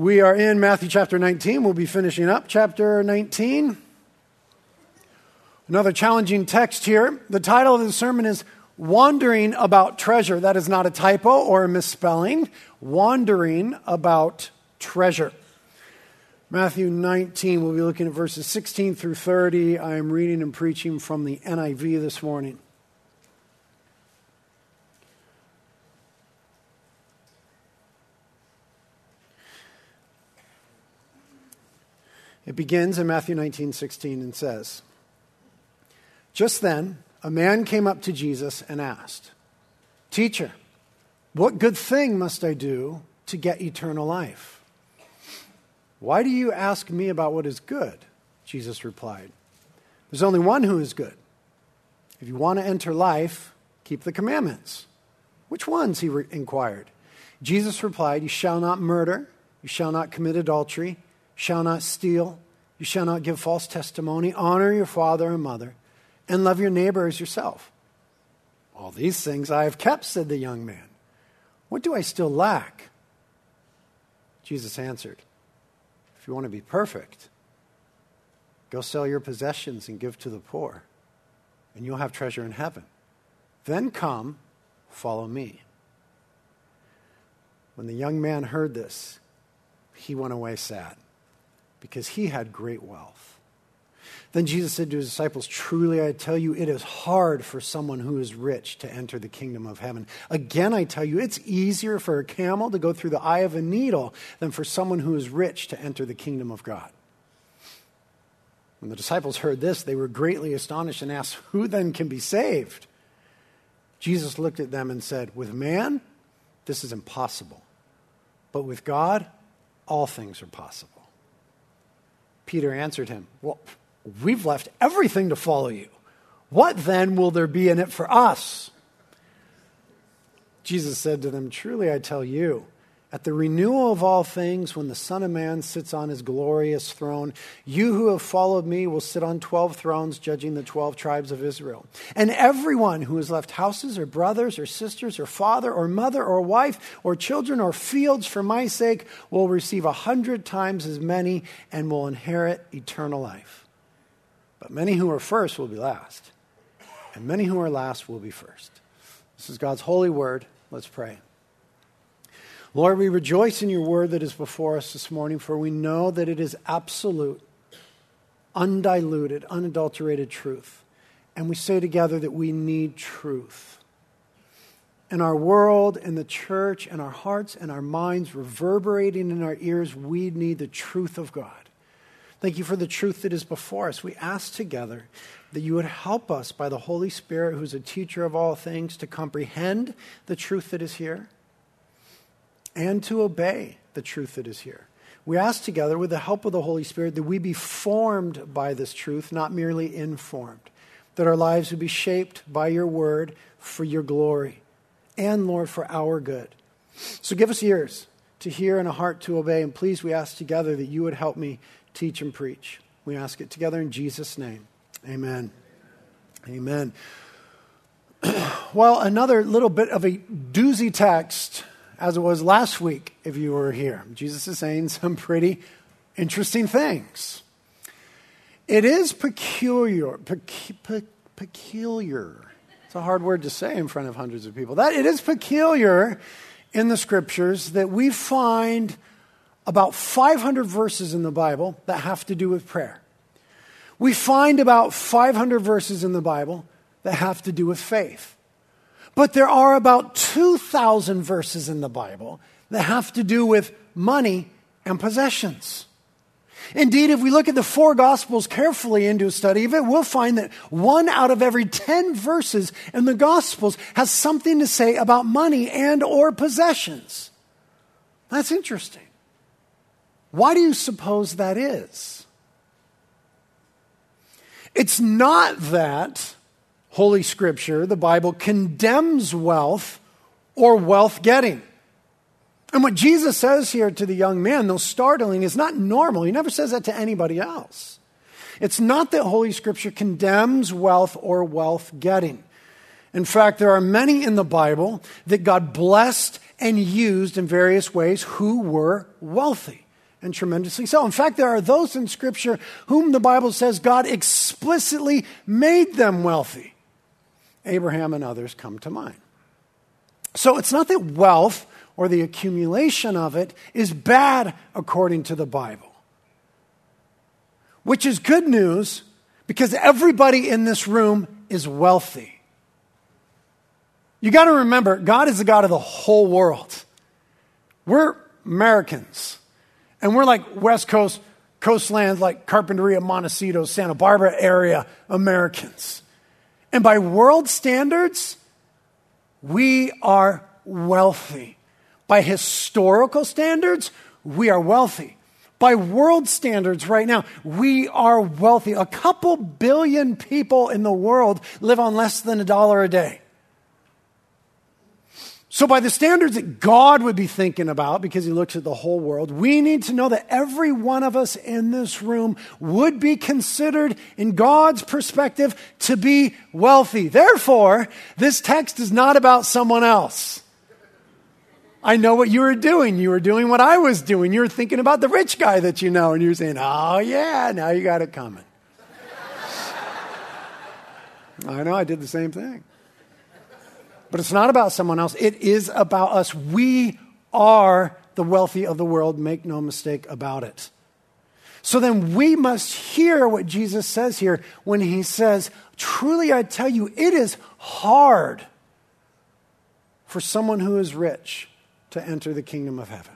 We are in Matthew chapter 19. We'll be finishing up chapter 19. Another challenging text here. The title of the sermon is Wandering About Treasure. That is not a typo or a misspelling. Wandering About Treasure. Matthew 19, we'll be looking at verses 16 through 30. I am reading and preaching from the NIV this morning. It begins in Matthew 19, 16 and says, Just then, a man came up to Jesus and asked, Teacher, what good thing must I do to get eternal life? Why do you ask me about what is good? Jesus replied, There's only one who is good. If you want to enter life, keep the commandments. Which ones? He re- inquired. Jesus replied, You shall not murder, you shall not commit adultery shall not steal, you shall not give false testimony, honor your father and mother, and love your neighbor as yourself. All these things I have kept, said the young man. What do I still lack? Jesus answered, If you want to be perfect, go sell your possessions and give to the poor, and you'll have treasure in heaven. Then come, follow me. When the young man heard this, he went away sad because he had great wealth. Then Jesus said to his disciples, Truly I tell you, it is hard for someone who is rich to enter the kingdom of heaven. Again, I tell you, it's easier for a camel to go through the eye of a needle than for someone who is rich to enter the kingdom of God. When the disciples heard this, they were greatly astonished and asked, Who then can be saved? Jesus looked at them and said, With man, this is impossible. But with God, all things are possible. Peter answered him, Well, we've left everything to follow you. What then will there be in it for us? Jesus said to them, Truly I tell you, at the renewal of all things, when the Son of Man sits on his glorious throne, you who have followed me will sit on 12 thrones, judging the 12 tribes of Israel. And everyone who has left houses or brothers or sisters or father or mother or wife or children or fields for my sake will receive a hundred times as many and will inherit eternal life. But many who are first will be last, and many who are last will be first. This is God's holy word. Let's pray. Lord, we rejoice in your word that is before us this morning, for we know that it is absolute, undiluted, unadulterated truth. And we say together that we need truth. In our world, in the church, in our hearts, and our minds, reverberating in our ears, we need the truth of God. Thank you for the truth that is before us. We ask together that you would help us by the Holy Spirit, who's a teacher of all things, to comprehend the truth that is here and to obey the truth that is here. We ask together, with the help of the Holy Spirit, that we be formed by this truth, not merely informed, that our lives would be shaped by your word for your glory, and, Lord, for our good. So give us ears to hear and a heart to obey, and please, we ask together that you would help me teach and preach. We ask it together in Jesus' name. Amen. Amen. well, another little bit of a doozy text as it was last week if you were here. Jesus is saying some pretty interesting things. It is peculiar, peculiar. It's a hard word to say in front of hundreds of people. That it is peculiar in the scriptures that we find about 500 verses in the Bible that have to do with prayer. We find about 500 verses in the Bible that have to do with faith. But there are about 2,000 verses in the Bible that have to do with money and possessions. Indeed, if we look at the four Gospels carefully into a study of it, we'll find that one out of every 10 verses in the Gospels has something to say about money and or possessions. That's interesting. Why do you suppose that is? It's not that Holy Scripture, the Bible, condemns wealth or wealth getting. And what Jesus says here to the young man, though startling, is not normal. He never says that to anybody else. It's not that Holy Scripture condemns wealth or wealth getting. In fact, there are many in the Bible that God blessed and used in various ways who were wealthy. and tremendously so. In fact, there are those in Scripture whom the Bible says God explicitly made them wealthy. Abraham and others come to mind. So it's not that wealth or the accumulation of it is bad according to the Bible, which is good news because everybody in this room is wealthy. You got to remember, God is the God of the whole world. We're Americans, and we're like West Coast, coastlands like Carpinteria, Montecito, Santa Barbara area Americans. And by world standards, we are wealthy. By historical standards, we are wealthy. By world standards, right now, we are wealthy. A couple billion people in the world live on less than a dollar a day. So, by the standards that God would be thinking about, because He looks at the whole world, we need to know that every one of us in this room would be considered, in God's perspective, to be wealthy. Therefore, this text is not about someone else. I know what you were doing. You were doing what I was doing. You were thinking about the rich guy that you know, and you're saying, oh, yeah, now you got it coming. I know, I did the same thing. But it's not about someone else, it is about us. We are the wealthy of the world, make no mistake about it. So then we must hear what Jesus says here when he says, Truly I tell you, it is hard for someone who is rich to enter the kingdom of heaven.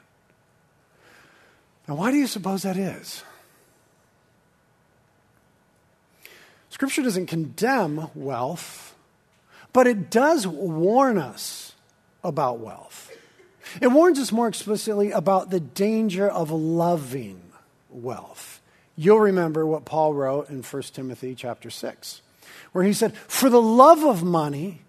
Now, why do you suppose that is? Scripture doesn't condemn wealth but it does warn us about wealth. It warns us more explicitly about the danger of loving wealth. You'll remember what Paul wrote in 1 Timothy chapter 6, where he said, For the love of money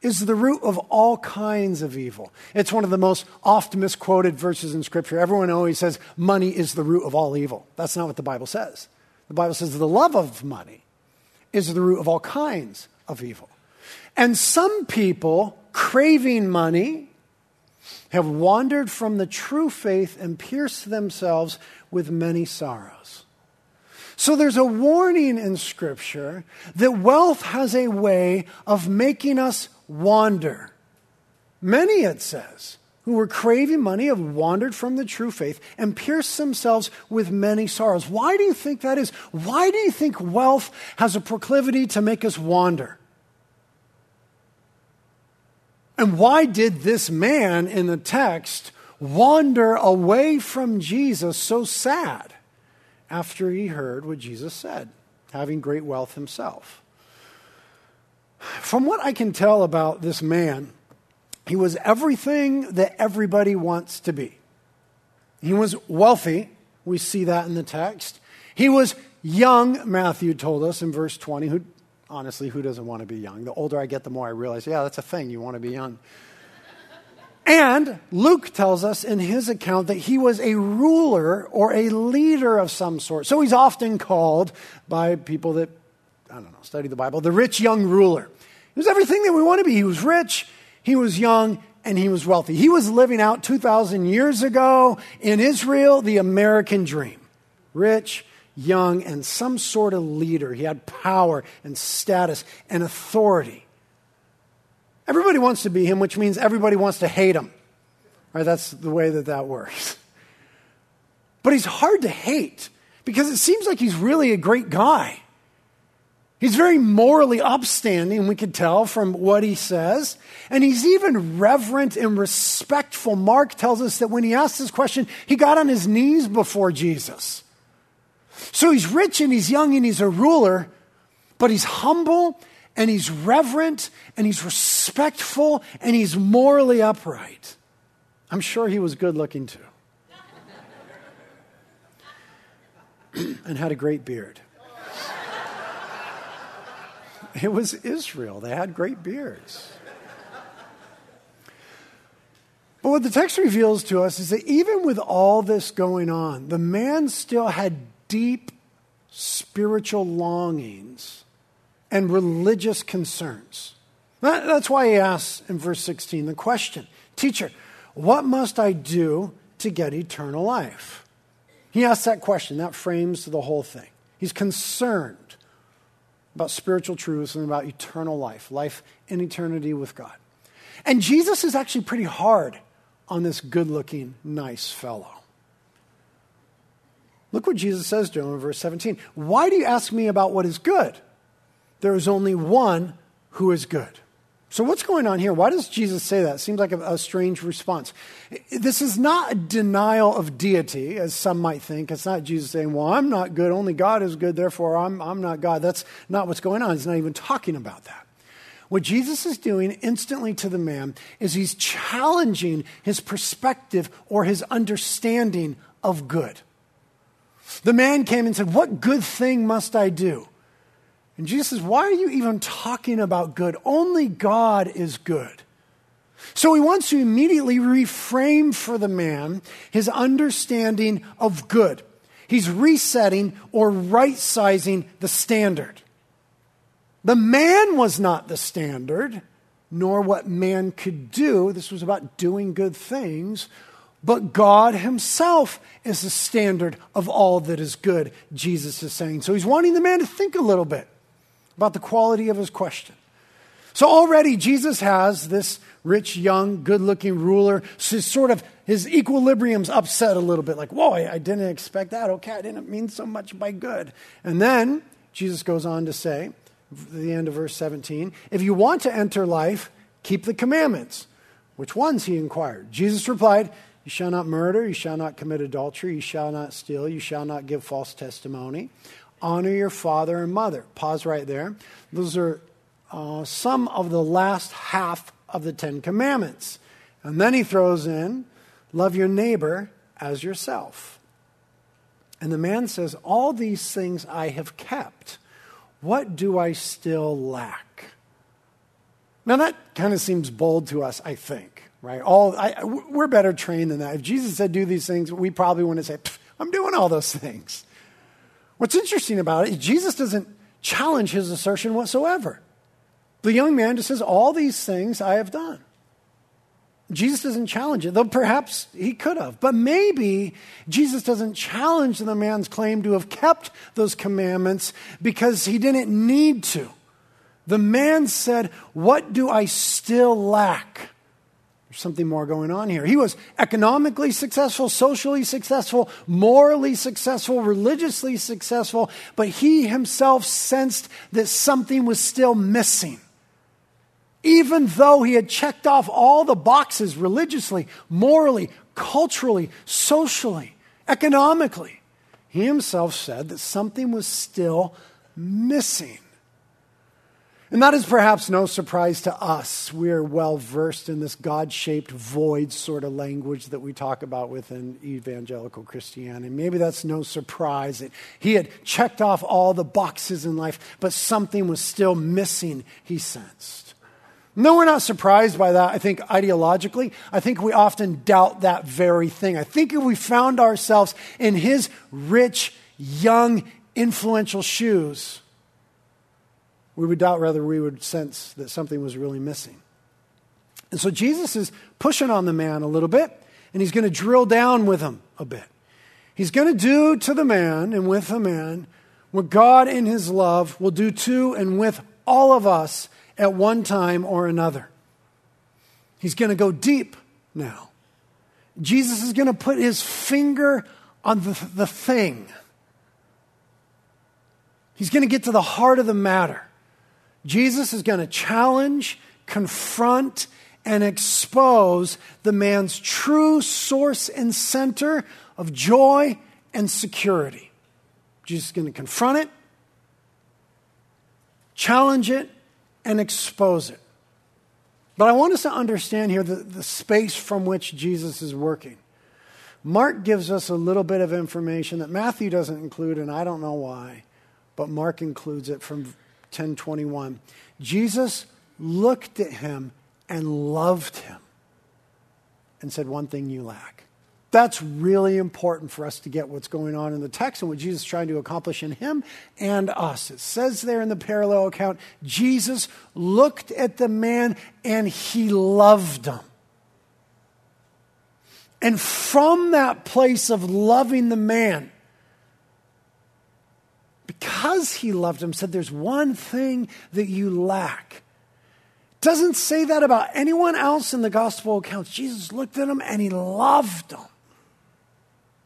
is the root of all kinds of evil. It's one of the most oft misquoted verses in Scripture. Everyone always says money is the root of all evil. That's not what the Bible says. The Bible says the love of money is the root of all kinds of evil. And some people, craving money, have wandered from the true faith and pierced themselves with many sorrows. So there's a warning in Scripture that wealth has a way of making us wander. Many, it says, who were craving money have wandered from the true faith and pierced themselves with many sorrows. Why do you think that is? Why do you think wealth has a proclivity to make us wander? And why did this man in the text wander away from Jesus so sad after he heard what Jesus said, having great wealth himself? From what I can tell about this man, he was everything that everybody wants to be. He was wealthy. We see that in the text. He was young, Matthew told us in verse 20, who honestly, who doesn't want to be young? The older I get, the more I realize, yeah, that's a thing. You want to be young. And Luke tells us in his account that he was a ruler or a leader of some sort. So he's often called by people that, I don't know, study the Bible, the rich young ruler. He was everything that we want to be. He was rich, he was young, and he was wealthy. He was living out 2,000 years ago in Israel the American dream rich, young, and some sort of leader. He had power and status and authority. Everybody wants to be him, which means everybody wants to hate him. Right? That's the way that that works. But he's hard to hate because it seems like he's really a great guy. He's very morally upstanding, we could tell from what he says. And he's even reverent and respectful. Mark tells us that when he asked this question, he got on his knees before Jesus. So he's rich and he's young and he's a ruler, but he's humble and he's reverent and he's respectful and he's morally upright. I'm sure he was good looking too. and had a great beard. It was Israel. They had great beards. But what the text reveals to us is that even with all this going on, the man still had deep spiritual longings and religious concerns. that's why he asks in verse 16 the question Teacher, what must I do to get eternal life? He asks that question. That frames the whole thing. He's concerned about spiritual truths and about eternal life, life in eternity with God. And Jesus is actually pretty hard on this good looking, nice fellow. Look what Jesus says to him in verse 17. Why do you ask me about what is good? There is only one who is good. So, what's going on here? Why does Jesus say that? It seems like a, a, strange response. This is not a denial of deity, as some might think. It's not Jesus saying, Well, I'm not good, only God is good, therefore I'm, I'm not God. That's not what's going on. He's not even talking about that. What Jesus is doing instantly to the man is he's challenging his perspective or his understanding of good. The man came and said, What good thing must I do? And Jesus says, Why are you even talking about good? Only God is good. So he wants to immediately reframe for the man his understanding of good. He's resetting or right sizing the standard. The man was not the standard, nor what man could do. This was about doing good things. But God Himself is the standard of all that is good, Jesus is saying. So He's wanting the man to think a little bit about the quality of his question. So already Jesus has this rich, young, good looking ruler. So sort of his equilibrium's upset a little bit, like, whoa, I, I didn't expect that. Okay, I didn't mean so much by good. And then Jesus goes on to say, the end of verse 17, if you want to enter life, keep the commandments. Which ones? He inquired. Jesus replied, You shall not murder, you shall not commit adultery, you shall not steal, you shall not give false testimony honor your father and mother. Pause right there. Those are uh, some of the last half of the Ten Commandments. And then he throws in, love your neighbor as yourself. And the man says, All these things I have kept. What do I still lack? Now, that kind of seems bold to us, I think, right? All, I, we're better trained than that. If Jesus said do these things, we probably wouldn't say, I'm doing all those things. What's interesting about it is Jesus doesn't challenge his assertion whatsoever. The young man just says, All these things I have done. Jesus doesn't challenge it, though perhaps he could have. But maybe Jesus doesn't challenge the man's claim to have kept those commandments because he didn't need to. The man said, What do I still lack? There's something more going on here. He was economically successful, socially successful, morally successful, religiously successful, but he himself sensed that something was still missing. Even though he had checked off all the boxes religiously, morally, culturally, socially, economically, he himself said that something was still missing. And that is perhaps no surprise to us. We're well versed in this God shaped void sort of language that we talk about within evangelical Christianity. Maybe that's no surprise that he had checked off all the boxes in life, but something was still missing, he sensed. No, we're not surprised by that. I think ideologically, I think we often doubt that very thing. I think if we found ourselves in his rich, young, influential shoes, we would doubt whether we would sense that something was really missing. And so Jesus is pushing on the man a little bit, and he's going to drill down with him a bit. He's going to do to the man and with the man what God in his love will do to and with all of us at one time or another. He's going to go deep now. Jesus is going to put his finger on the, the thing. He's going to get to the heart of the matter. Jesus is going to challenge, confront, and expose the man's true source and center of joy and security. Jesus is going to confront it, challenge it, and expose it. But I want us to understand here the, the space from which Jesus is working. Mark gives us a little bit of information that Matthew doesn't include, and I don't know why, but Mark includes it from 1021. Jesus looked at him and loved him and said, One thing you lack. That's really important for us to get what's going on in the text and what Jesus is trying to accomplish in him and us. It says there in the parallel account Jesus looked at the man and he loved him. And from that place of loving the man, because he loved him, said, There's one thing that you lack. Doesn't say that about anyone else in the gospel accounts. Jesus looked at him and he loved him.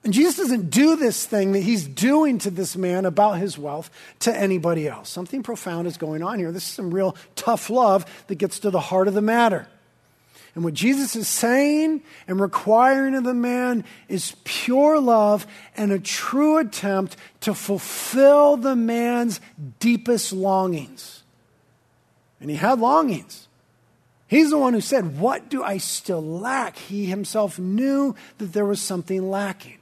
And Jesus doesn't do this thing that he's doing to this man about his wealth to anybody else. Something profound is going on here. This is some real tough love that gets to the heart of the matter. And what Jesus is saying and requiring of the man is pure love and a true attempt to fulfill the man's deepest longings. And he had longings. He's the one who said, What do I still lack? He himself knew that there was something lacking.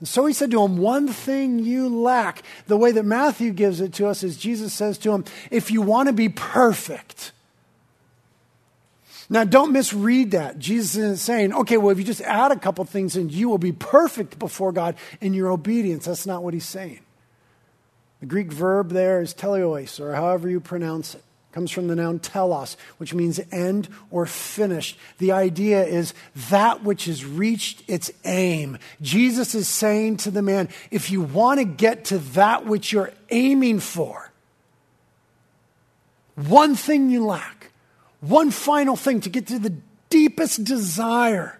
And so he said to him, One thing you lack. The way that Matthew gives it to us is Jesus says to him, If you want to be perfect. Now, don't misread that. Jesus isn't saying, okay, well, if you just add a couple things and you will be perfect before God in your obedience. That's not what he's saying. The Greek verb there is teleos, or however you pronounce it comes from the noun telos, which means end or finished. The idea is that which has reached its aim. Jesus is saying to the man, if you want to get to that which you're aiming for, one thing you lack, one final thing to get to the deepest desire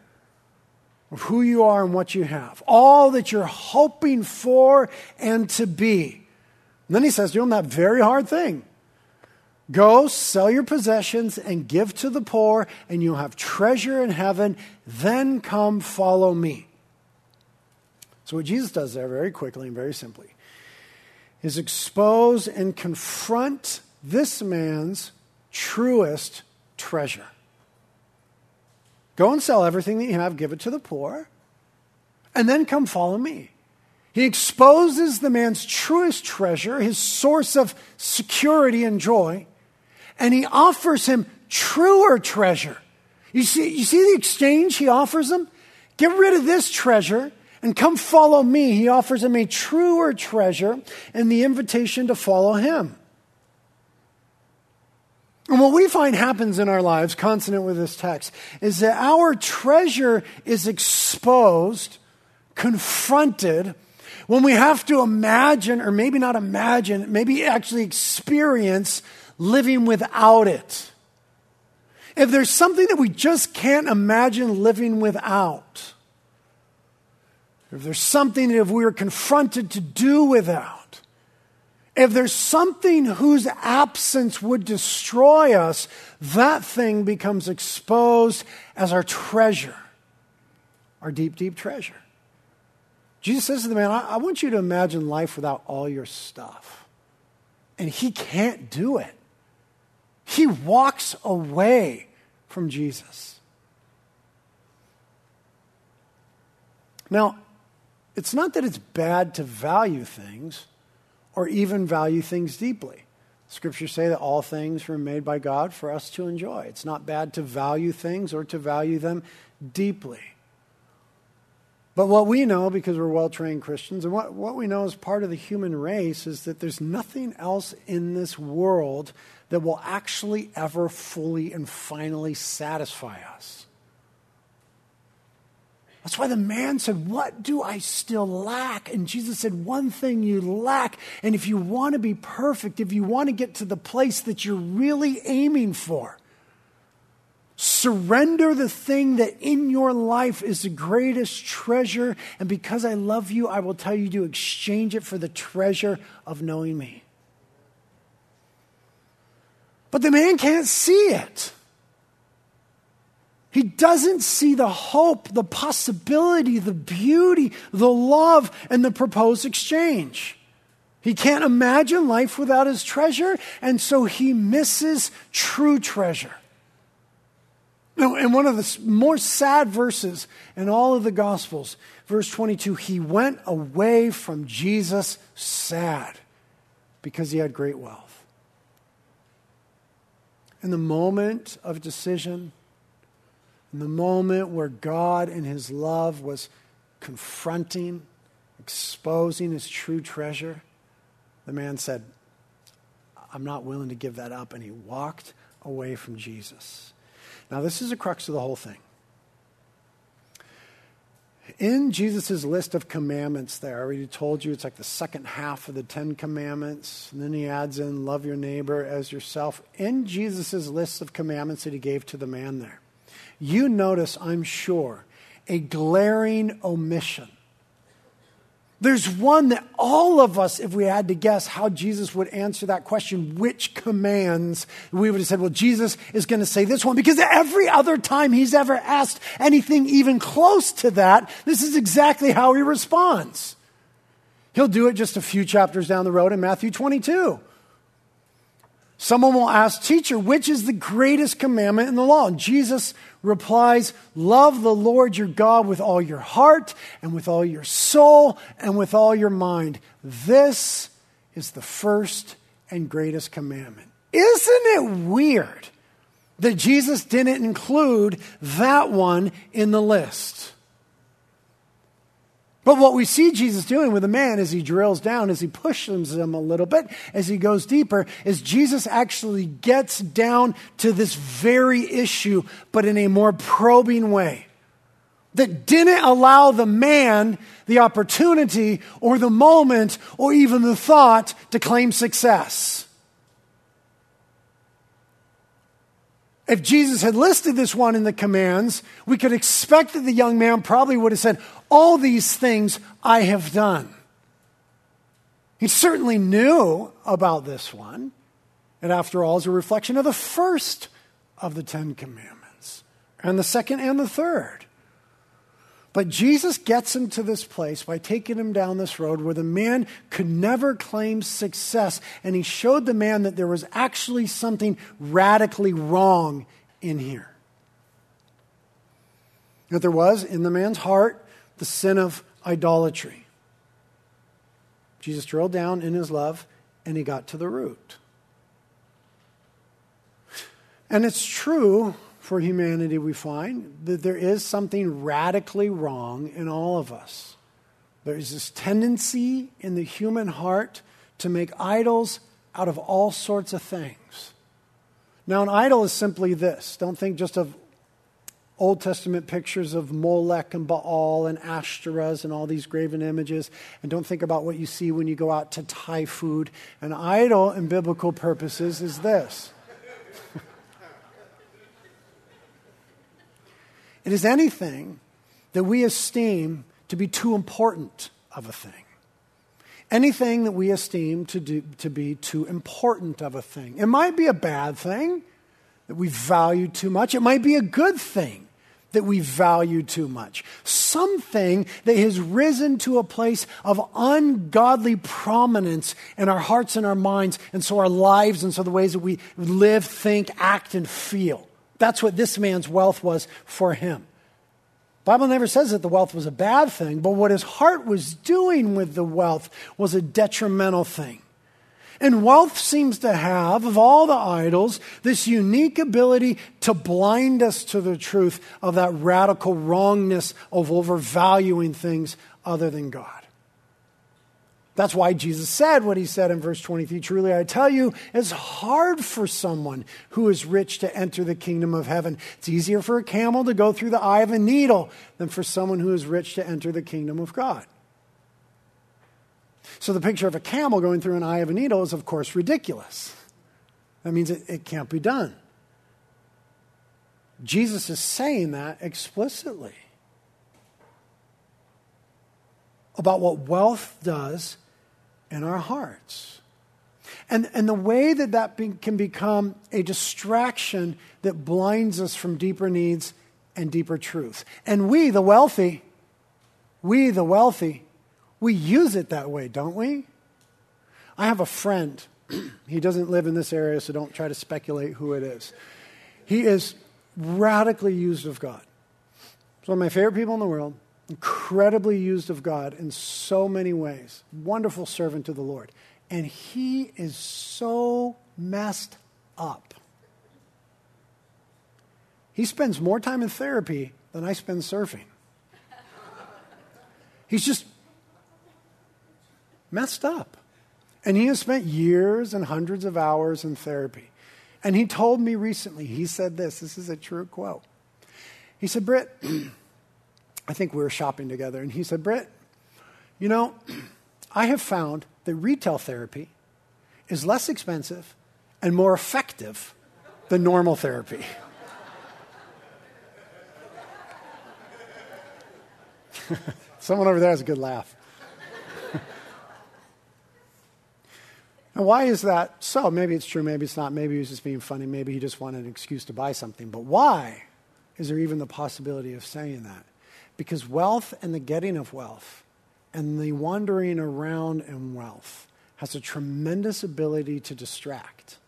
of who you are and what you have, all that you're hoping for and to be. And then he says to him that very hard thing Go, sell your possessions, and give to the poor, and you'll have treasure in heaven. Then come follow me. So, what Jesus does there, very quickly and very simply, is expose and confront this man's truest treasure. Go and sell everything that you have, give it to the poor, and then come follow me. He exposes the man's truest treasure, his source of security and joy and he offers him truer treasure. You see, you see the exchange he offers him? Get rid of this treasure and come follow me. He offers him a truer treasure and the invitation to follow him. And what we find happens in our lives, consonant with this text, is that our treasure is exposed, confronted, when we have to imagine, or maybe not imagine, maybe actually experience living without it. If there's something that we just can't imagine living without, if there's something that if we are confronted to do without, if there's something whose absence would destroy us, that thing becomes exposed as our treasure, our deep, deep treasure. Jesus says to the man, I, I want you to imagine life without all your stuff. And he can't do it. He walks away from Jesus. Now, it's not that it's bad to value things or even value things deeply. Scriptures say that all things were made by God for us to enjoy. It's not bad to value things or to value them deeply. But what we know, because we're well trained Christians, and what, what we know as part of the human race, is that there's nothing else in this world that will actually ever fully and finally satisfy us. That's why the man said, What do I still lack? And Jesus said, One thing you lack. And if you want to be perfect, if you want to get to the place that you're really aiming for, surrender the thing that in your life is the greatest treasure. And because I love you, I will tell you to exchange it for the treasure of knowing me. But the man can't see it. He doesn't see the hope, the possibility, the beauty, the love, and the proposed exchange. He can't imagine life without his treasure, and so he misses true treasure. Now, in one of the more sad verses in all of the Gospels, verse 22, he went away from Jesus sad because he had great wealth in the moment of decision, in the moment where God in his love was confronting, exposing his true treasure, the man said, I'm not willing to give that up. And he walked away from Jesus. Now, this is the crux of the whole thing. in Jesus' list of commandments there, I already told you it's like the second half of the Ten Commandments. And then he adds in, love your neighbor as yourself. In Jesus' list of commandments that he gave to the man there, you notice, I'm sure, a glaring omission. There's one that all of us, if we had to guess how Jesus would answer that question, which commands, we would have said, well, Jesus is going to say this one because every other time he's ever asked anything even close to that, this is exactly how he responds. He'll do it just a few chapters down the road in Matthew 22. Someone will ask, Teacher, which is the greatest commandment in the law? And Jesus replies, Love the Lord your God with all your heart and with all your soul and with all your mind. This is the first and greatest commandment. Isn't it weird that Jesus didn't include that one in the list? But what we see Jesus doing with the man as he drills down, as he pushes him a little bit, as he goes deeper, is Jesus actually gets down to this very issue, but in a more probing way. That didn't allow the man the opportunity or the moment or even the thought to claim success. If Jesus had listed this one in the commands, we could expect that the young man probably would have said, All these things I have done. He certainly knew about this one. And after all, is a reflection of the first of the Ten Commandments, and the second and the third. But Jesus gets him to this place by taking him down this road where the man could never claim success. And he showed the man that there was actually something radically wrong in here. That there was in the man's heart the sin of idolatry. Jesus drilled down in his love and he got to the root. And it's true for humanity, we find that there is something radically wrong in all of us. There is this tendency in the human heart to make idols out of all sorts of things. Now, an idol is simply this. Don't think just of Old Testament pictures of Molech and Baal and Ashtoreths and all these graven images. And don't think about what you see when you go out to Thai food. An idol, in biblical purposes, is this It is anything that we esteem to be too important of a thing. Anything that we esteem to, do, to be too important of a thing. It might be a bad thing that we value too much, it might be a good thing that we value too much. Something that has risen to a place of ungodly prominence in our hearts and our minds, and so our lives, and so the ways that we live, think, act, and feel. That's what this man's wealth was for him. Bible never says that the wealth was a bad thing, but what his heart was doing with the wealth was a detrimental thing. And wealth seems to have, of all the idols, this unique ability to blind us to the truth of that radical wrongness of overvaluing things other than God. That's why Jesus said what he said in verse 23 Truly, I tell you, it's hard for someone who is rich to enter the kingdom of heaven. It's easier for a camel to go through the eye of a needle than for someone who is rich to enter the kingdom of God. So, the picture of a camel going through an eye of a needle is, of course, ridiculous. That means it, it can't be done. Jesus is saying that explicitly about what wealth does in our hearts. And, and the way that that be, can become a distraction that blinds us from deeper needs and deeper truth. And we, the wealthy, we, the wealthy, we use it that way, don't we? I have a friend. he doesn't live in this area, so don't try to speculate who it is. He is radically used of God. He's one of my favorite people in the world incredibly used of God in so many ways. Wonderful servant to the Lord. And he is so messed up. He spends more time in therapy than I spend surfing. He's just messed up. And he has spent years and hundreds of hours in therapy. And he told me recently, he said this this is a true quote. He said, Britt, I think we were shopping together, and he said, Britt, you know, I have found that retail therapy is less expensive and more effective than normal therapy. Someone over there has a good laugh. now, why is that so? Maybe it's true, maybe it's not. Maybe he was just being funny. Maybe he just wanted an excuse to buy something. But why is there even the possibility of saying that? Because wealth and the getting of wealth and the wandering around in wealth has a tremendous ability to distract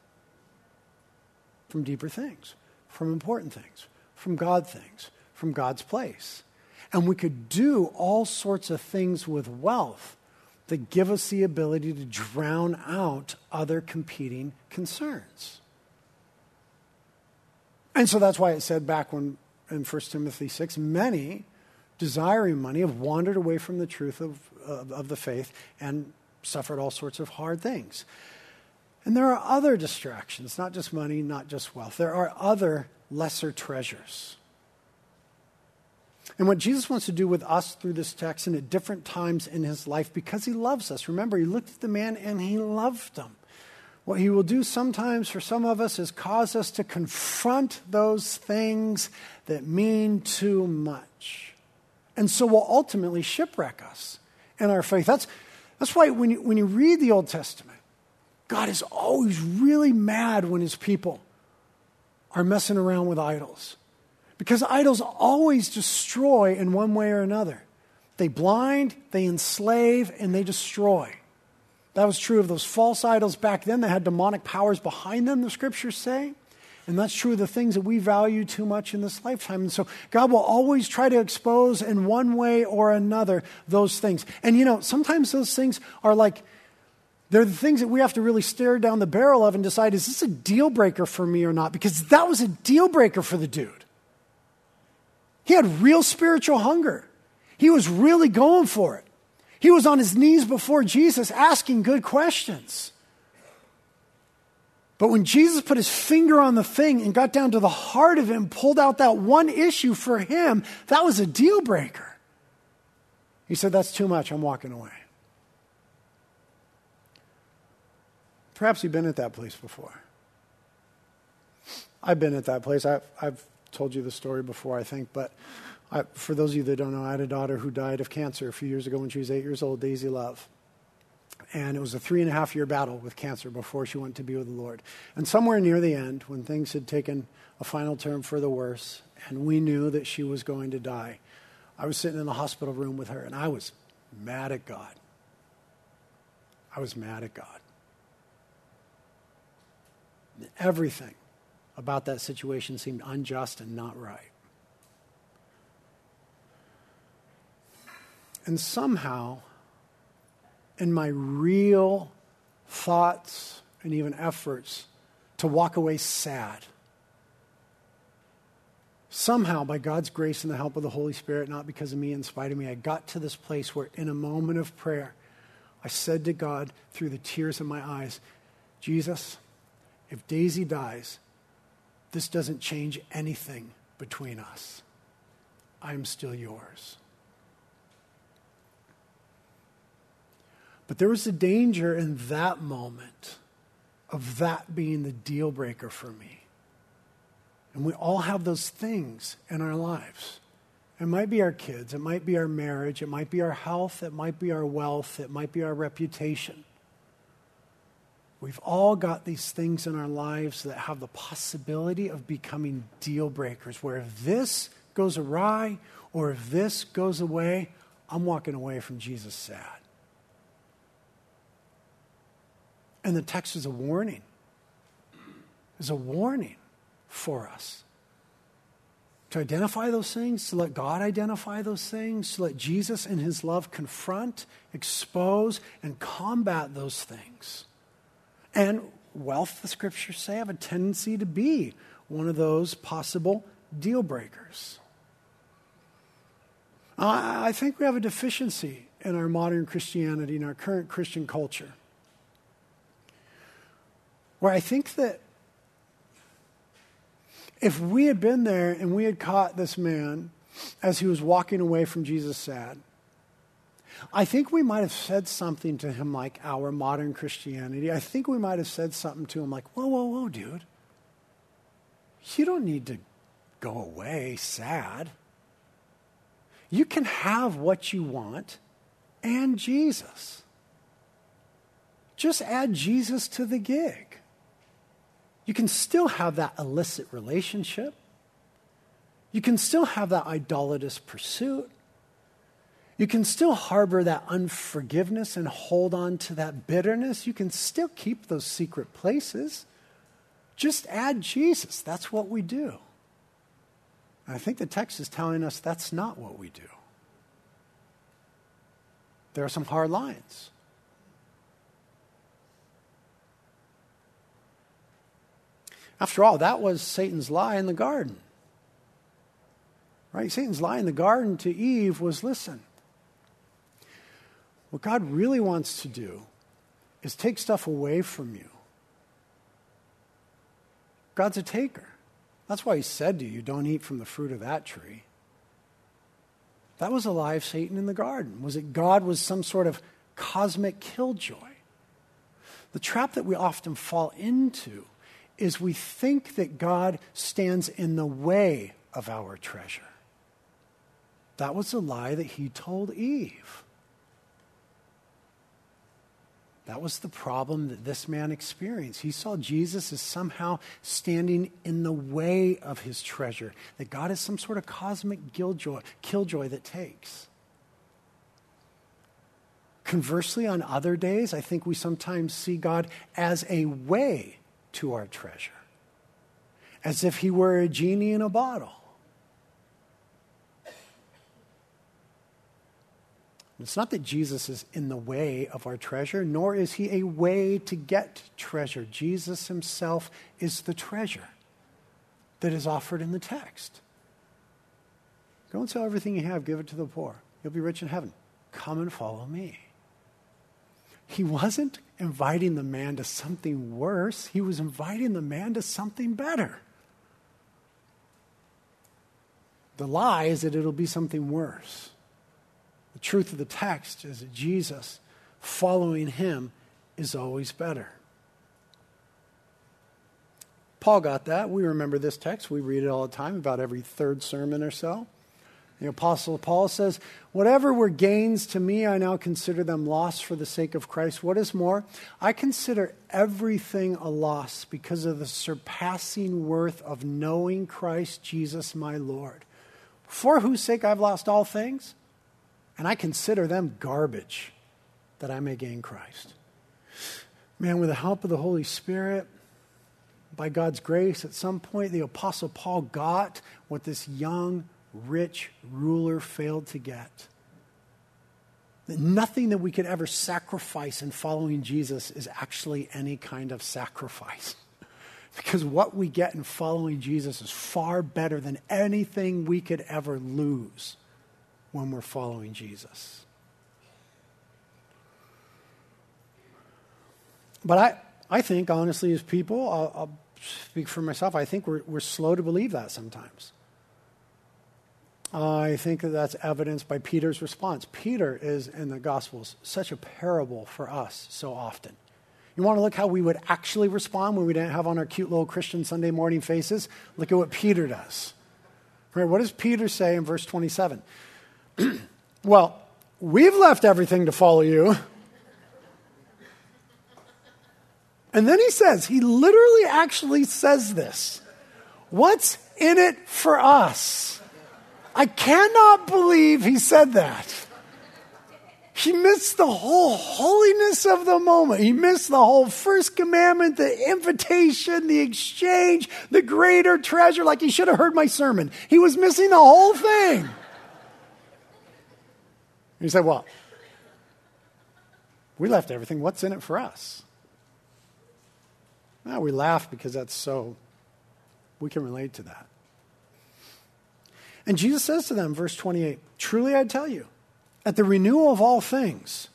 from deeper things, from important things, from God things, from God's place. And we could do all sorts of things with wealth that give us the ability to drown out other competing concerns. And so that's why it said back when in 1 Timothy 6 many desiring money have wandered away from the truth of, of, of the faith and suffered all sorts of hard things. And there are other distractions, not just money, not just wealth. There are other lesser treasures. And what Jesus wants to do with us through this text and at different times in his life, because he loves us. Remember, he looked at the man and he loved him. What he will do sometimes for some of us is cause us to confront those things that mean too much. And so will ultimately shipwreck us in our faith. That's, that's why when you, when you read the Old Testament, God is always really mad when his people are messing around with idols. Because idols always destroy in one way or another. They blind, they enslave, and they destroy. That was true of those false idols back then that had demonic powers behind them, the scriptures say. And that's true of the things that we value too much in this lifetime. And so God will always try to expose in one way or another those things. And you know, sometimes those things are like, they're the things that we have to really stare down the barrel of and decide is this a deal breaker for me or not? Because that was a deal breaker for the dude. He had real spiritual hunger, he was really going for it. He was on his knees before Jesus asking good questions. But when Jesus put his finger on the thing and got down to the heart of it and pulled out that one issue for him, that was a deal breaker. He said, That's too much. I'm walking away. Perhaps you've been at that place before. I've been at that place. I've, I've told you the story before, I think, but I, for those of you that don't know, I had a daughter who died of cancer a few years ago when she was eight years old, Daisy Love. And it was a three and a half year battle with cancer before she went to be with the Lord. And somewhere near the end, when things had taken a final turn for the worse, and we knew that she was going to die, I was sitting in the hospital room with her, and I was mad at God. I was mad at God. Everything about that situation seemed unjust and not right. And somehow, in my real thoughts and even efforts to walk away sad. Somehow, by God's grace and the help of the Holy Spirit, not because of me, in spite of me, I got to this place where, in a moment of prayer, I said to God through the tears in my eyes, Jesus, if Daisy dies, this doesn't change anything between us. I'm still yours. But there was a danger in that moment of that being the deal breaker for me. And we all have those things in our lives. It might be our kids, it might be our marriage, it might be our health, it might be our wealth, it might be our reputation. We've all got these things in our lives that have the possibility of becoming deal breakers, where if this goes awry or if this goes away, I'm walking away from Jesus sad. And the text is a warning. It's a warning for us to identify those things, to let God identify those things, to let Jesus in his love confront, expose, and combat those things. And wealth, the scriptures say, have a tendency to be one of those possible deal breakers. I think we have a deficiency in our modern Christianity, in our current Christian culture where I think that if we had been there and we had caught this man as he was walking away from Jesus sad. I think we might have said something to him like our modern Christianity. I think we might have said something to him like, whoa, whoa, whoa, dude. You don't need to go away sad. You can have what you want and Jesus. Just add Jesus to the gig. You can still have that illicit relationship. You can still have that idolatrous pursuit. You can still harbor that unforgiveness and hold on to that bitterness. You can still keep those secret places. Just add Jesus. That's what we do. And I think the text is telling us that's not what we do. There are some hard lines. After all, that was Satan's lie in the garden. Right? Satan's lie in the garden to Eve was listen, what God really wants to do is take stuff away from you. God's a taker. That's why he said to you, don't eat from the fruit of that tree. That was a lie of Satan in the garden. Was it God was some sort of cosmic killjoy? The trap that we often fall into is we think that God stands in the way of our treasure. That was a lie that he told Eve. That was the problem that this man experienced. He saw Jesus as somehow standing in the way of his treasure, that God is some sort of cosmic killjoy, killjoy that takes. Conversely, on other days, I think we sometimes see God as a way to our treasure, as if he were a genie in a bottle. It's not that Jesus is in the way of our treasure, nor is he a way to get treasure. Jesus himself is the treasure that is offered in the text. Go and sell everything you have, give it to the poor. You'll be rich in heaven. Come and follow me. He wasn't inviting the man to something worse, he was inviting the man to something better. The lie is that it'll be something worse. The truth of the text is that Jesus, following him, is always better. Paul got that. We remember this text. We read it all the time, about every third sermon or so. The Apostle Paul says, Whatever were gains to me, I now consider them loss for the sake of Christ. What is more, I consider everything a loss because of the surpassing worth of knowing Christ Jesus my Lord, for whose sake I've lost all things and I consider them garbage that I may gain Christ. Man, with the help of the Holy Spirit, by God's grace, at some point the Apostle Paul got what this young, rich ruler failed to get. That nothing that we could ever sacrifice in following Jesus is actually any kind of sacrifice. Because what we get in following Jesus is far better than anything we could ever lose when we're following Jesus. But I, I think, honestly, as people, I'll, I'll speak for myself, I think we're, we're slow to believe that sometimes. I think that that's evidenced by Peter's response. Peter is in the Gospels such a parable for us so often. You want to look how we would actually respond when we didn't have on our cute little Christian Sunday morning faces? Look at what Peter does. Right? What does Peter say in verse 27? well, we've left everything to follow you. And then he says, he literally actually says this What's in it for us? I cannot believe he said that. He missed the whole holiness of the moment. He missed the whole first commandment, the invitation, the exchange, the greater treasure. Like he should have heard my sermon. He was missing the whole thing. He said, well, we left everything. What's in it for us? Well, we laugh because that's so, we can relate to that. And Jesus says to them, verse 28, Truly I tell you, at the renewal of all things,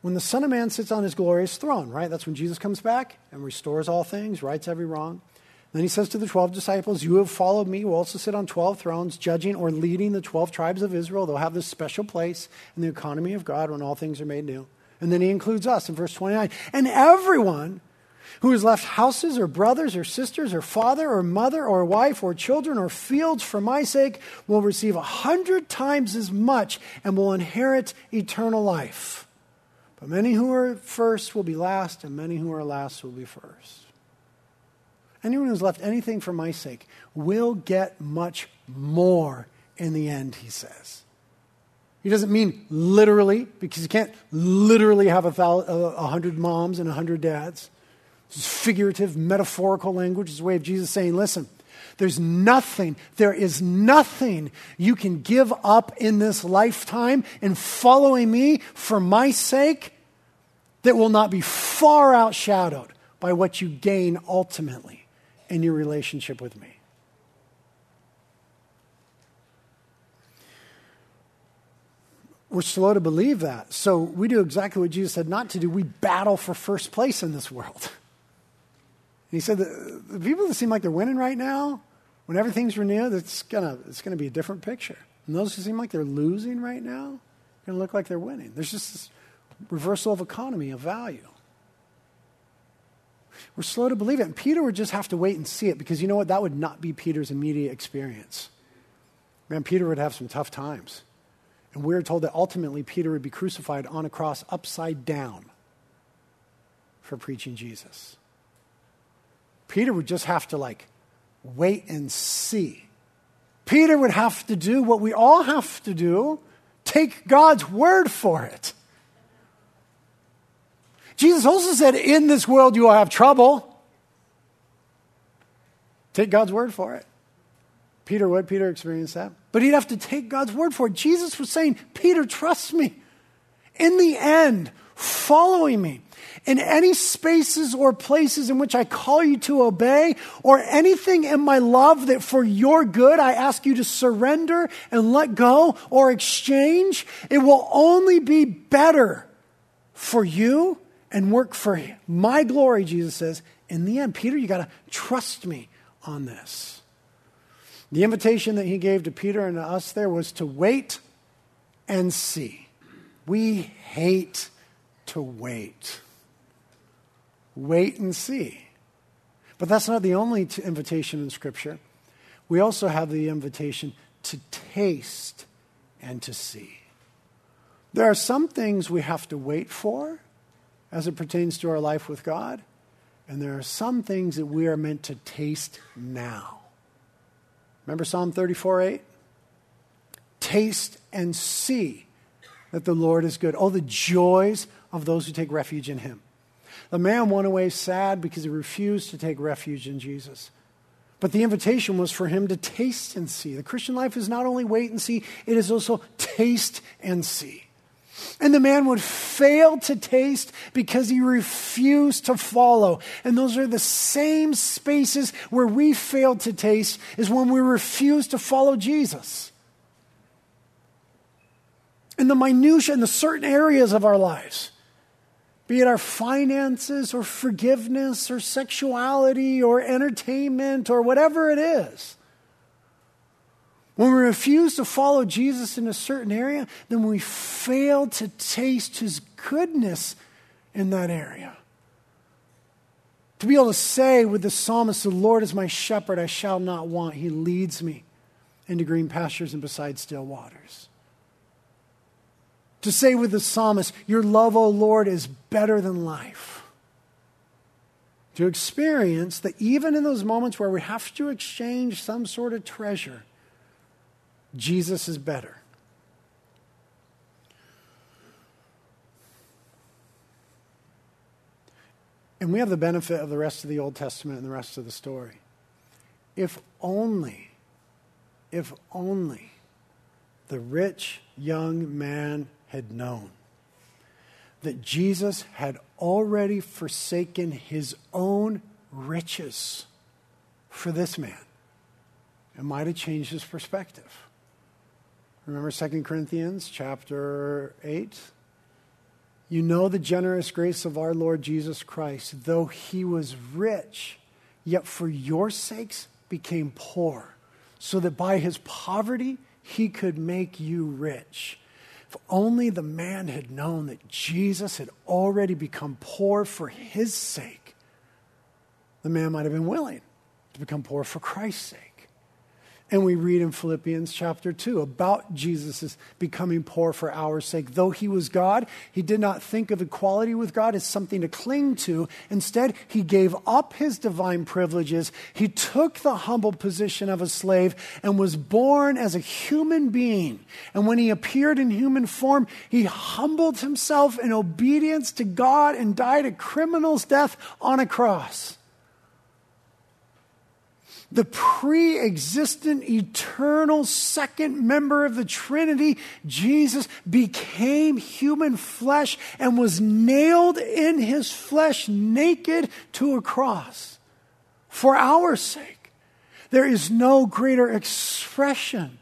when the Son of Man sits on his glorious throne, right? That's when Jesus comes back and restores all things, rights every wrong. Then he says to the 12 disciples, You have followed me, will also sit on 12 thrones, judging or leading the 12 tribes of Israel. They'll have this special place in the economy of God when all things are made new. And then he includes us in verse 29. And everyone who has left houses or brothers or sisters or father or mother or wife or children or fields for my sake will receive a hundred times as much and will inherit eternal life. But many who are first will be last, and many who are last will be first. Anyone who's left anything for my sake will get much more in the end, he says. He doesn't mean literally, because you can't literally have a, hundred moms and a hundred dads. Figurative, metaphorical language. It's a way of Jesus saying, listen, there's nothing, there is nothing you can give up in this lifetime in following me for my sake that will not be far outshadowed by what you gain ultimately in your relationship with me. We're slow to believe that. So we do exactly what Jesus said not to do. We battle for first place in this world. And he said the, the people that seem like they're winning right now, when everything's renewed, it's gonna it's gonna be a different picture. And those who seem like they're losing right now, are gonna look like they're winning. There's just this reversal of economy of value. We're slow to believe it. And Peter would just have to wait and see it because you know what? That would not be Peter's immediate experience. Man, Peter would have some tough times. And we're told that ultimately Peter would be crucified on a cross upside down for preaching Jesus. Peter would just have to like wait and see. Peter would have to do what we all have to do take God's word for it. Jesus also said, In this world you will have trouble. Take God's word for it. Peter would. Peter experienced that. But he'd have to take God's word for it. Jesus was saying, Peter, trust me. In the end, following me in any spaces or places in which I call you to obey, or anything in my love that for your good I ask you to surrender and let go or exchange, it will only be better for you and work for my glory, Jesus says. In the end, Peter, you got to trust me on this. The invitation that he gave to Peter and to us there was to wait and see. We hate to wait. Wait and see. But that's not the only t- invitation in Scripture. We also have the invitation to taste and to see. There are some things we have to wait for, as it pertains to our life with God. And there are some things that we are meant to taste now. Remember Psalm 34 8? Taste and see that the Lord is good. Oh, the joys of those who take refuge in him. The man went away sad because he refused to take refuge in Jesus. But the invitation was for him to taste and see. The Christian life is not only wait and see, it is also taste and see. And the man would fail to taste because he refused to follow. And those are the same spaces where we fail to taste, is when we refuse to follow Jesus. In the minutiae, in the certain areas of our lives, be it our finances or forgiveness or sexuality or entertainment or whatever it is. When we refuse to follow Jesus in a certain area, then we fail to taste his goodness in that area. To be able to say with the psalmist, The Lord is my shepherd, I shall not want. He leads me into green pastures and beside still waters. To say with the psalmist, Your love, O Lord, is better than life. To experience that even in those moments where we have to exchange some sort of treasure, Jesus is better. And we have the benefit of the rest of the Old Testament and the rest of the story. If only, if only the rich young man had known that Jesus had already forsaken his own riches for this man, it might have changed his perspective. Remember 2 Corinthians chapter 8? You know the generous grace of our Lord Jesus Christ. Though he was rich, yet for your sakes became poor, so that by his poverty he could make you rich. If only the man had known that Jesus had already become poor for his sake, the man might have been willing to become poor for Christ's sake. And we read in Philippians chapter 2 about Jesus' becoming poor for our sake. Though he was God, he did not think of equality with God as something to cling to. Instead, he gave up his divine privileges. He took the humble position of a slave and was born as a human being. And when he appeared in human form, he humbled himself in obedience to God and died a criminal's death on a cross the pre existent, eternal second member of the Trinity, Jesus became human flesh and was nailed in his flesh naked to a cross for our sake. There is no greater expression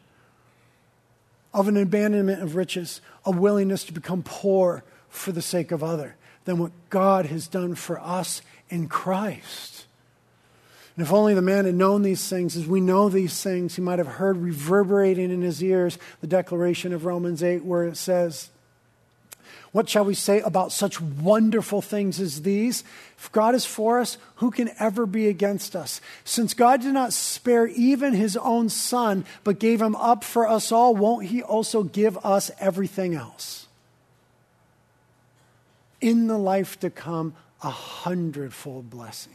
of an abandonment of riches, a willingness to become poor for the sake of other, than what God has done for us in Christ. And if only the man had known these things, as we know these things, he might have heard reverberating in his ears the declaration of Romans 8, where it says, What shall we say about such wonderful things as these? If God is for us, who can ever be against us? Since God did not spare even his own son, but gave him up for us all, won't he also give us everything else? In the life to come, a hundredfold blessing.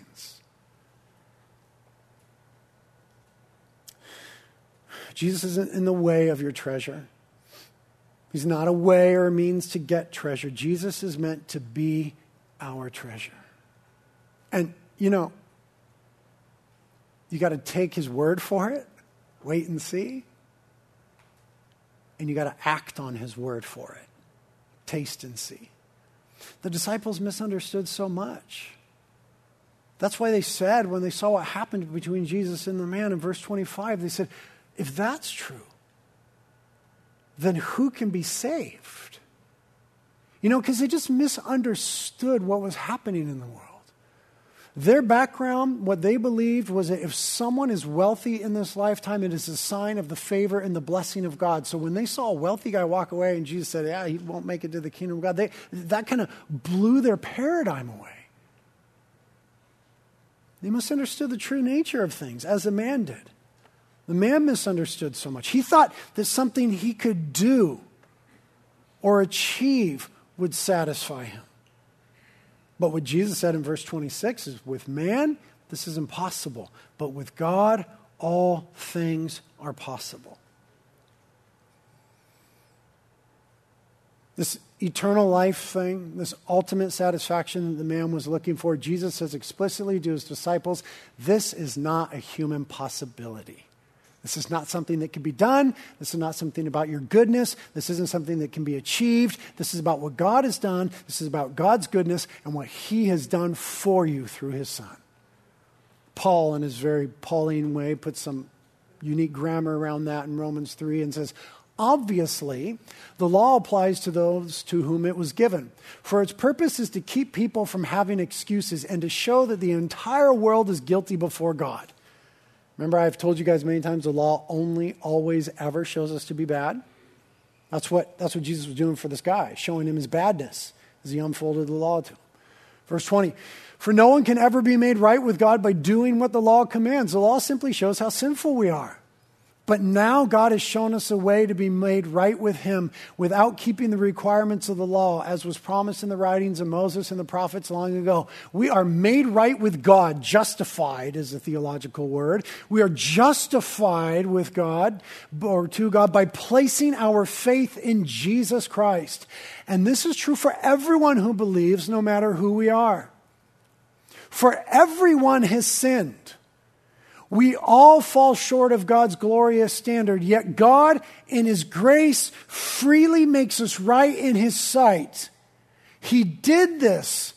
Jesus isn't in the way of your treasure. He's not a way or a means to get treasure. Jesus is meant to be our treasure. And, you know, you got to take his word for it, wait and see. And you got to act on his word for it, taste and see. The disciples misunderstood so much. That's why they said, when they saw what happened between Jesus and the man in verse 25, they said, if that's true, then who can be saved? You know, because they just misunderstood what was happening in the world. Their background, what they believed was that if someone is wealthy in this lifetime, it is a sign of the favor and the blessing of God. So when they saw a wealthy guy walk away and Jesus said, Yeah, he won't make it to the kingdom of God, they, that kind of blew their paradigm away. They misunderstood the true nature of things, as the man did. The man misunderstood so much. He thought that something he could do or achieve would satisfy him. But what Jesus said in verse 26 is with man, this is impossible. But with God, all things are possible. This eternal life thing, this ultimate satisfaction that the man was looking for, Jesus says explicitly to his disciples this is not a human possibility. This is not something that can be done. This is not something about your goodness. This isn't something that can be achieved. This is about what God has done. This is about God's goodness and what He has done for you through His Son. Paul, in his very Pauline way, puts some unique grammar around that in Romans 3 and says, Obviously, the law applies to those to whom it was given, for its purpose is to keep people from having excuses and to show that the entire world is guilty before God. Remember, I've told you guys many times the law only, always, ever shows us to be bad. That's what, that's what Jesus was doing for this guy, showing him his badness as he unfolded the law to him. Verse 20 For no one can ever be made right with God by doing what the law commands. The law simply shows how sinful we are. But now God has shown us a way to be made right with Him without keeping the requirements of the law, as was promised in the writings of Moses and the prophets long ago. We are made right with God. Justified is a theological word. We are justified with God or to God by placing our faith in Jesus Christ. And this is true for everyone who believes, no matter who we are. For everyone has sinned we all fall short of God's glorious standard, yet God, in His grace, freely makes us right in His sight. He did this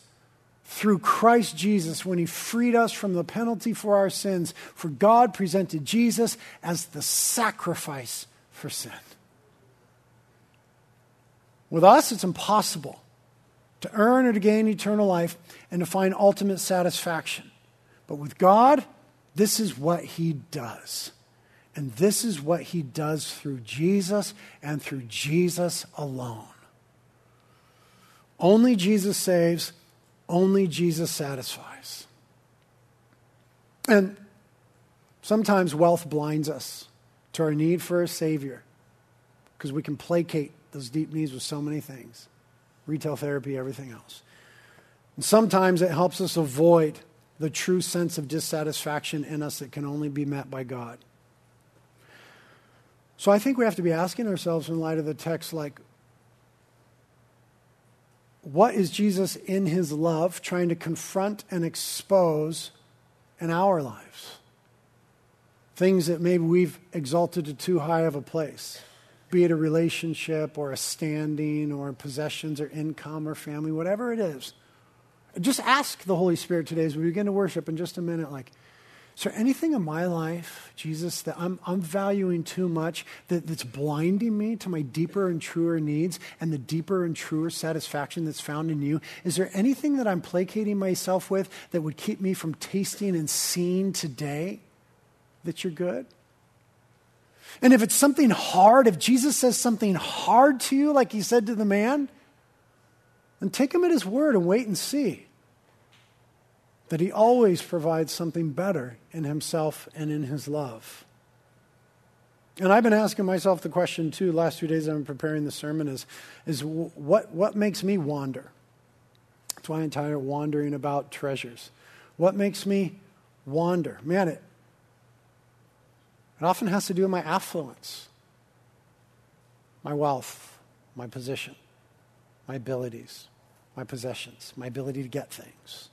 through Christ Jesus when He freed us from the penalty for our sins. For God presented Jesus as the sacrifice for sin. With us, it's impossible to earn or to gain eternal life and to find ultimate satisfaction. But with God, this is what He does. And this is what He does through Jesus and through Jesus alone. Only Jesus saves, only Jesus satisfies. And sometimes wealth blinds us to our need for a Savior because we can placate those deep needs with so many things retail therapy, everything else. And sometimes it helps us avoid the true sense of dissatisfaction in us that can only be met by God. So I think we have to be asking ourselves in light of the text, like, what is Jesus in his love trying to confront and expose in our lives? Things that maybe we've exalted to too high of a place, be it a relationship or a standing or possessions or income or family, whatever it is. Just ask the Holy Spirit today as we begin to worship in just a minute, like, is there anything in my life, Jesus, that I'm, I'm valuing too much that, that's blinding me to my deeper and truer needs and the deeper and truer satisfaction that's found in you? Is there anything that I'm placating myself with that would keep me from tasting and seeing today that you're good? And if it's something hard, if Jesus says something hard to you, like he said to the man, then take him at his word and wait and see that he always provides something better in himself and in his love. And I've been asking myself the question too, last few days I've been preparing the sermon is, is what, what makes me wander? That's why I'm tired of wandering about treasures. What makes me wander? Man, it, it often has to do with my affluence, my wealth, my position, my abilities, my possessions, my ability to get things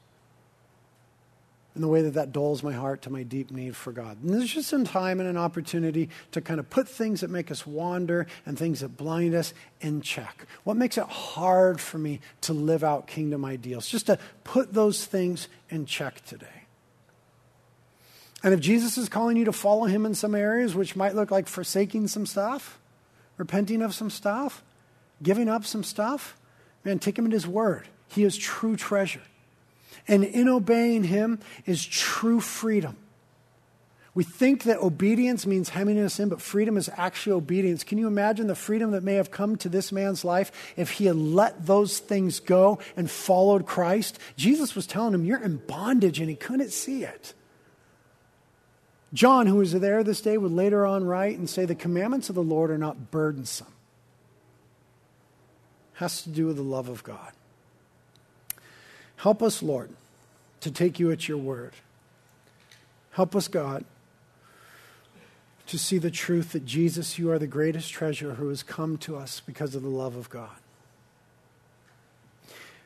in the way that that dulls my heart to my deep need for God. And there's just some time and an opportunity to kind of put things that make us wander and things that blind us in check. What makes it hard for me to live out kingdom ideals? Just to put those things in check today. And if Jesus is calling you to follow him in some areas, which might look like forsaking some stuff, repenting of some stuff, giving up some stuff, man, take him at his word. He is true treasure. And in obeying him is true freedom. We think that obedience means hemming us in, but freedom is actually obedience. Can you imagine the freedom that may have come to this man's life if he had let those things go and followed Christ? Jesus was telling him, You're in bondage, and he couldn't see it. John, who was there this day, would later on write and say, The commandments of the Lord are not burdensome. Has to do with the love of God. Help us, Lord, to take you at your word. Help us, God, to see the truth that Jesus, you are the greatest treasure who has come to us because of the love of God.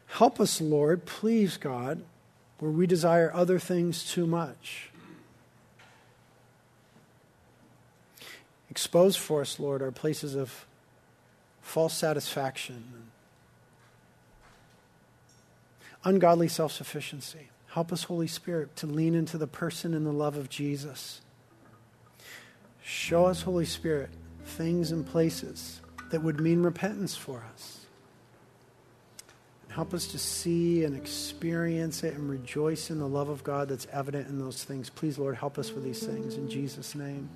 Help us, Lord, please, God, where we desire other things too much. Expose for us, Lord, our places of false satisfaction ungodly self sufficiency. Help us, Holy Spirit, to lean into the person and the love of Jesus. Show us, Holy Spirit, things and places that would mean repentance for us. Help us to see and experience it and rejoice in the love of God that's evident in those things. Please, Lord, help us with these things. In Jesus' name.